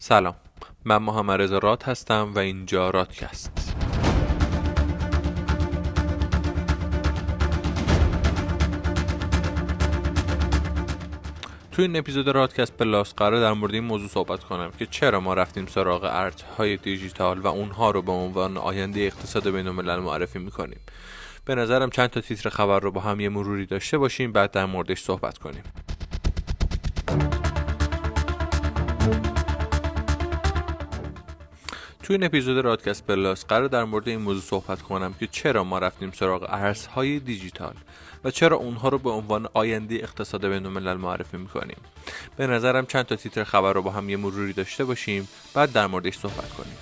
سلام. من محمد رضا راد هستم و اینجا رادکست. توی این اپیزود رادکست پلاس قرار در مورد این موضوع صحبت کنم که چرا ما رفتیم سراغ ارزهای دیجیتال و اونها رو به عنوان آینده اقتصاد بین الملل معرفی می‌کنیم. به نظرم چند تا تیتر خبر رو با هم یه مروری داشته باشیم بعد در موردش صحبت کنیم. توی این اپیزود رادکست پلاس قرار در مورد این موضوع صحبت کنم که چرا ما رفتیم سراغ ارزهای دیجیتال و چرا اونها رو به عنوان آینده اقتصاد بین الملل معرفی می‌کنیم. به نظرم چند تا تیتر خبر رو با هم یه مروری داشته باشیم بعد در موردش صحبت کنیم.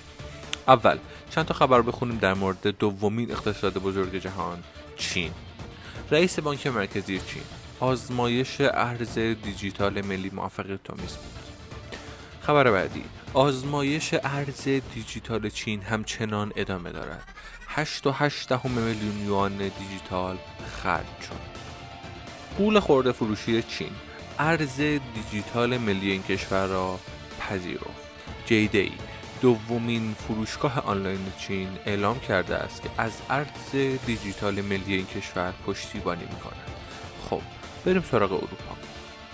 اول چند تا خبر بخونیم در مورد دومین اقتصاد بزرگ جهان چین. رئیس بانک مرکزی چین آزمایش ارز دیجیتال ملی موفقیت آمیز بود. خبر بعدی. آزمایش ارز دیجیتال چین همچنان ادامه دارد. 8.8 میلیون یوان دیجیتال خرج شد. پول خورده فروشی چین. ارز دیجیتال ملی این کشور را پذیرفت. جیدی دومین فروشگاه آنلاین چین اعلام کرده است که از ارز دیجیتال ملی این کشور پشتیبانی می کند خب بریم سراغ اروپا.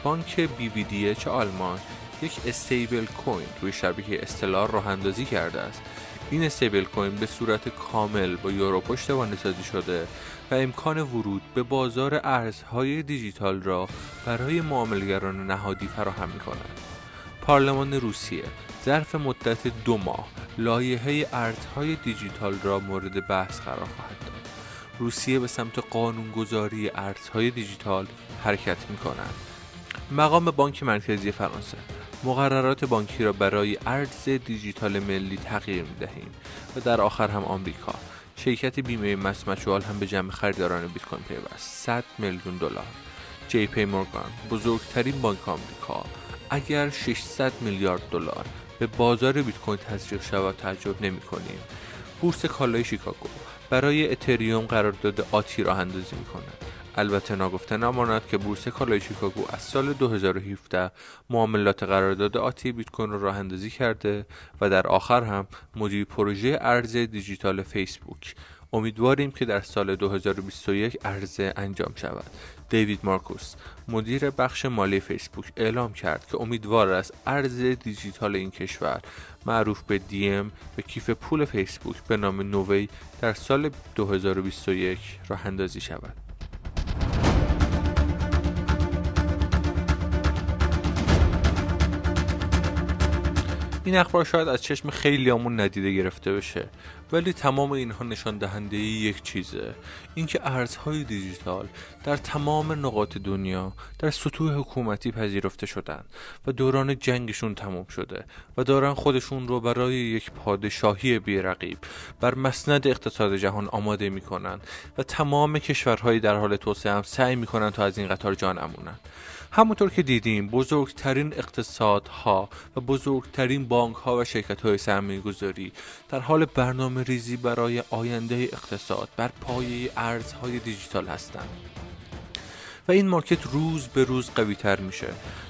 بانک بی وی دی آلمان یک استیبل کوین روی شبکه استلار راه اندازی کرده است این استیبل کوین به صورت کامل با یورو پشتوانه سازی شده و امکان ورود به بازار ارزهای دیجیتال را برای معاملگران نهادی فراهم می کند. پارلمان روسیه ظرف مدت دو ماه لایحه ارزهای دیجیتال را مورد بحث قرار خواهد داد. روسیه به سمت قانونگذاری ارزهای دیجیتال حرکت می کند. مقام بانک مرکزی فرانسه مقررات بانکی را برای ارز دیجیتال ملی تغییر می دهیم و در آخر هم آمریکا. شرکت بیمه مسمچوال هم به جمع خریداران بیت کوین پیوست. 100 میلیون دلار. جی پی مورگان بزرگترین بانک آمریکا. اگر 600 میلیارد دلار به بازار بیت کوین تزریق شود تعجب نمی کنیم. بورس کالای شیکاگو برای اتریوم قرارداد آتی را اندازی می کند البته ناگفته نماند که بورس کالای شیکاگو از سال 2017 معاملات قرارداد آتی بیت کوین را راه اندازی کرده و در آخر هم مدیر پروژه ارز دیجیتال فیسبوک. امیدواریم که در سال 2021 عرضه انجام شود. دیوید مارکوس مدیر بخش مالی فیسبوک اعلام کرد که امیدوار است ارز دیجیتال این کشور معروف به دیم به کیف پول فیسبوک به نام نووی در سال 2021 راه اندازی شود. این اخبار شاید از چشم خیلیامون ندیده گرفته بشه ولی تمام اینها نشان دهنده یک چیزه. اینکه ارزهای دیجیتال در تمام نقاط دنیا در سطوح حکومتی پذیرفته شدن و دوران جنگشون تمام شده و دارن خودشون رو برای یک پادشاهی بیرقیب بر مسند اقتصاد جهان آماده می‌کنن و تمام کشورهایی در حال توسعه هم سعی می‌کنن تا از این قطار جان امونن همونطور که دیدیم بزرگترین اقتصادها و بزرگترین بانک ها و شرکت های سرمایه گذاری در حال برنامه ریزی برای آینده اقتصاد بر پایه ارزهای دیجیتال هستند. و این مارکت روز به روز قوی تر میشه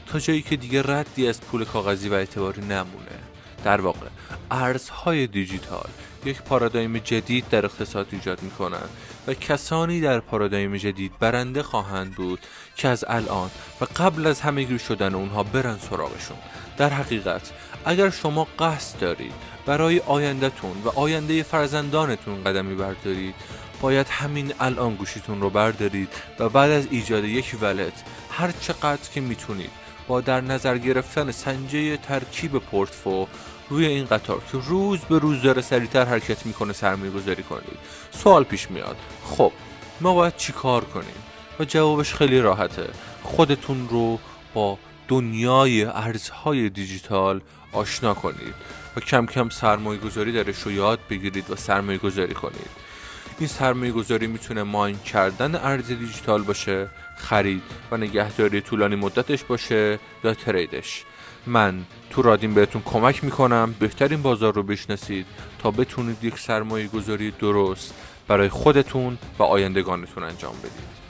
تا جایی که دیگه ردی از پول کاغذی و اعتباری نمونه. در واقع ارزهای دیجیتال یک پارادایم جدید در اقتصاد ایجاد می کنند و کسانی در پارادایم جدید برنده خواهند بود که از الان و قبل از همهگیر شدن اونها برن سراغشون. در حقیقت اگر شما قصد دارید برای آیندهتون و آینده فرزندانتون قدمی بردارید باید همین الان گوشیتون رو بردارید و بعد از ایجاد یک ولت هر چقدر که می‌تونید با در نظر گرفتن سنجه ترکیب پورتفو روی این قطار که روز به روز داره سریعتر حرکت می‌کنه سرمایه گذاری کنید. سوال پیش میاد. خب ما باید چی کار کنیم؟ و جوابش خیلی راحته. خودتون رو با دنیای ارزهای دیجیتال آشنا کنید و کم کم سرمایه گذاری درش رو یاد بگیرید و سرمایه گذاری کنید. این سرمایه گذاری می‌تونه ماین کردن ارز دیجیتال باشه خرید و نگهداری طولانی مدتش باشه یا تریدش. من تو رادین بهتون کمک می‌کنم بهترین بازار رو بشناسید تا بتونید یک سرمایه گذاری درست برای خودتون و آیندگانتون انجام بدید.